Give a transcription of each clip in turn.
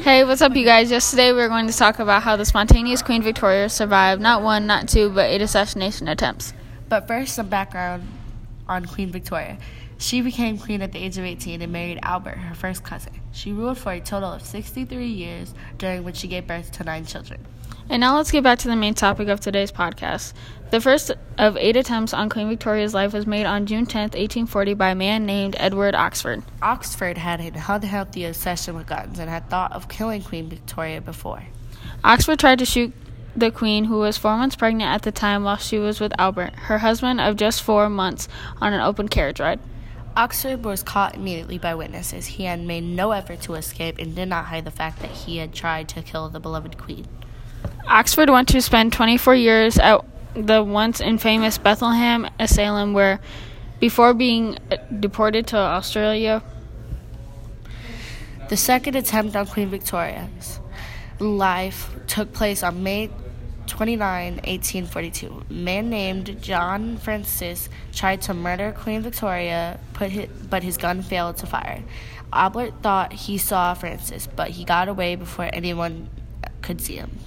Hey, what's up, you guys? Yesterday we were going to talk about how the spontaneous Queen Victoria survived not one, not two, but eight assassination attempts. But first, some background on Queen Victoria. She became queen at the age of 18 and married Albert, her first cousin. She ruled for a total of 63 years, during which she gave birth to nine children. And now let's get back to the main topic of today's podcast. The first of eight attempts on Queen Victoria's life was made on June 10, 1840, by a man named Edward Oxford. Oxford had an unhealthy obsession with guns and had thought of killing Queen Victoria before. Oxford tried to shoot the Queen, who was four months pregnant at the time while she was with Albert, her husband of just four months, on an open carriage ride. Oxford was caught immediately by witnesses. He had made no effort to escape and did not hide the fact that he had tried to kill the beloved Queen. Oxford went to spend 24 years at the once infamous Bethlehem Asylum, where, before being deported to Australia, The second attempt on Queen Victoria's life took place on May 29, 1842. A man named John Francis tried to murder Queen Victoria, his, but his gun failed to fire. Albert thought he saw Francis, but he got away before anyone could see him.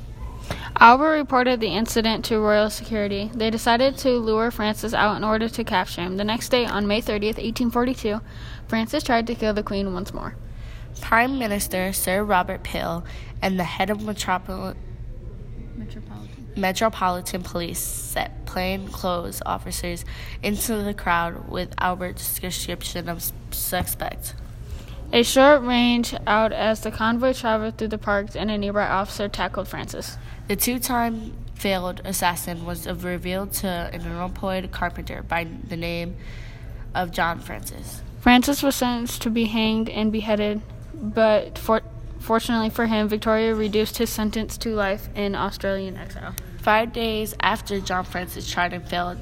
Albert reported the incident to royal security. They decided to lure Francis out in order to capture him. The next day, on May 30th, 1842, Francis tried to kill the Queen once more. Prime Minister Sir Robert Peel and the head of Metropol- Metropolitan Police set plainclothes officers into the crowd with Albert's description of suspect. A short range out as the convoy traveled through the parks, and a nearby officer tackled Francis. The two-time failed assassin was revealed to an unemployed carpenter by the name of John Francis. Francis was sentenced to be hanged and beheaded, but for, fortunately for him, Victoria reduced his sentence to life in Australian exile. Five days after John Francis tried and failed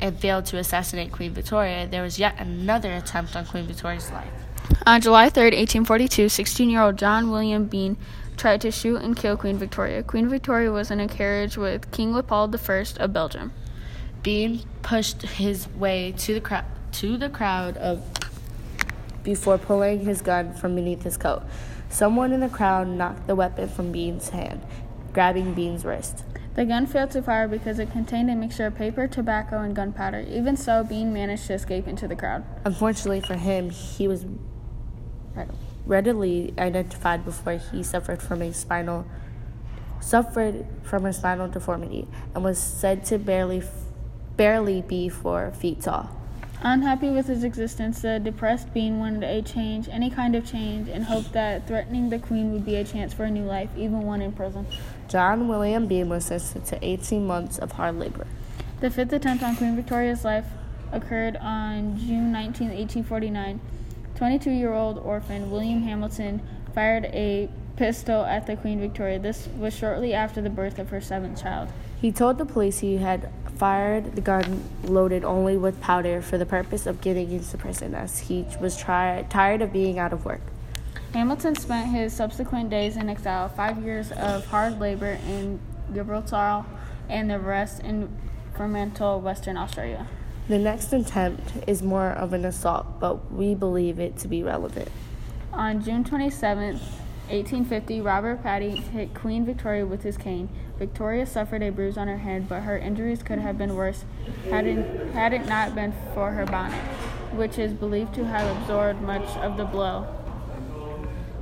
and failed to assassinate Queen Victoria, there was yet another attempt on Queen Victoria's life. On July 3, 1842, 16 year old John William Bean tried to shoot and kill Queen Victoria. Queen Victoria was in a carriage with King Leopold I of Belgium. Bean pushed his way to the crowd to the crowd of before pulling his gun from beneath his coat. Someone in the crowd knocked the weapon from Bean's hand, grabbing Bean's wrist. The gun failed to fire because it contained a mixture of paper, tobacco, and gunpowder. Even so, Bean managed to escape into the crowd. Unfortunately for him, he was readily identified before he suffered from a spinal suffered from a spinal deformity and was said to barely barely be four feet tall. Unhappy with his existence, the depressed Bean wanted a change, any kind of change, and hoped that threatening the Queen would be a chance for a new life, even one in prison. John William Bean was sentenced to 18 months of hard labor. The fifth attempt on Queen Victoria's life occurred on June 19, 1849. 22 year old orphan William Hamilton fired a pistol at the Queen Victoria. This was shortly after the birth of her seventh child. He told the police he had fired the gun loaded only with powder for the purpose of getting into prison, as he was try- tired of being out of work. Hamilton spent his subsequent days in exile, five years of hard labor in Gibraltar, and the rest in Fremantle, Western Australia. The next attempt is more of an assault, but we believe it to be relevant. On June 27, 1850, Robert Patty hit Queen Victoria with his cane. Victoria suffered a bruise on her head, but her injuries could have been worse had it, had it not been for her bonnet, which is believed to have absorbed much of the blow.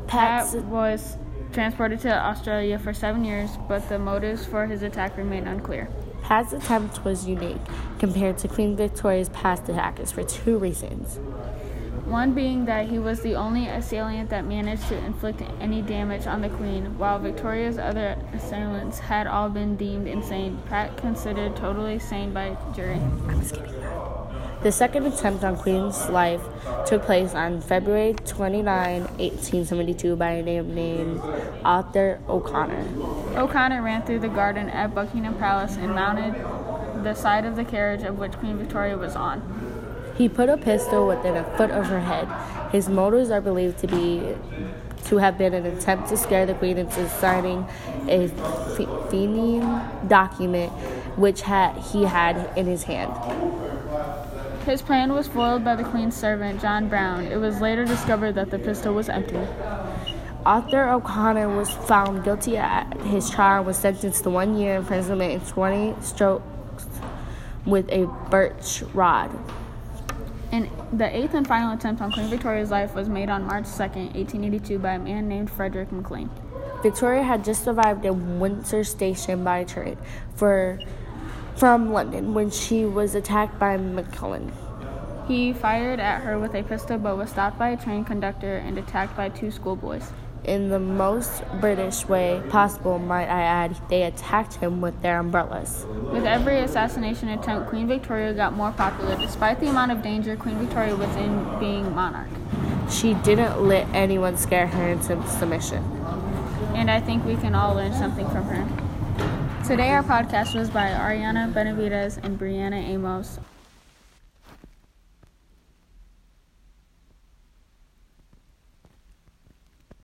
Pat was transported to Australia for seven years, but the motives for his attack remain unclear. Pat's attempt was unique compared to Queen Victoria's past attackers for two reasons. One being that he was the only assailant that managed to inflict any damage on the Queen, while Victoria's other assailants had all been deemed insane. Pat considered totally sane by jury. I'm skipping that. The second attempt on Queen's life took place on February 29, 1872, by a name named Arthur O'Connor. O'Connor ran through the garden at Buckingham Palace and mounted the side of the carriage of which Queen Victoria was on. He put a pistol within a foot of her head. His motives are believed to be to have been an attempt to scare the queen into signing a Fenian document which had he had in his hand. His plan was foiled by the Queen's servant, John Brown. It was later discovered that the pistol was empty. Arthur O'Connor was found guilty at his trial and was sentenced to one year imprisonment and 20 strokes with a birch rod. And the eighth and final attempt on Queen Victoria's life was made on March 2nd, 1882, by a man named Frederick McLean. Victoria had just arrived in Windsor Station by train for, from London when she was attacked by McClellan. He fired at her with a pistol but was stopped by a train conductor and attacked by two schoolboys. In the most British way possible, might I add, they attacked him with their umbrellas. With every assassination attempt, Queen Victoria got more popular, despite the amount of danger Queen Victoria was in being monarch. She didn't let anyone scare her into submission. And I think we can all learn something from her. Today, our podcast was by Ariana Benavides and Brianna Amos.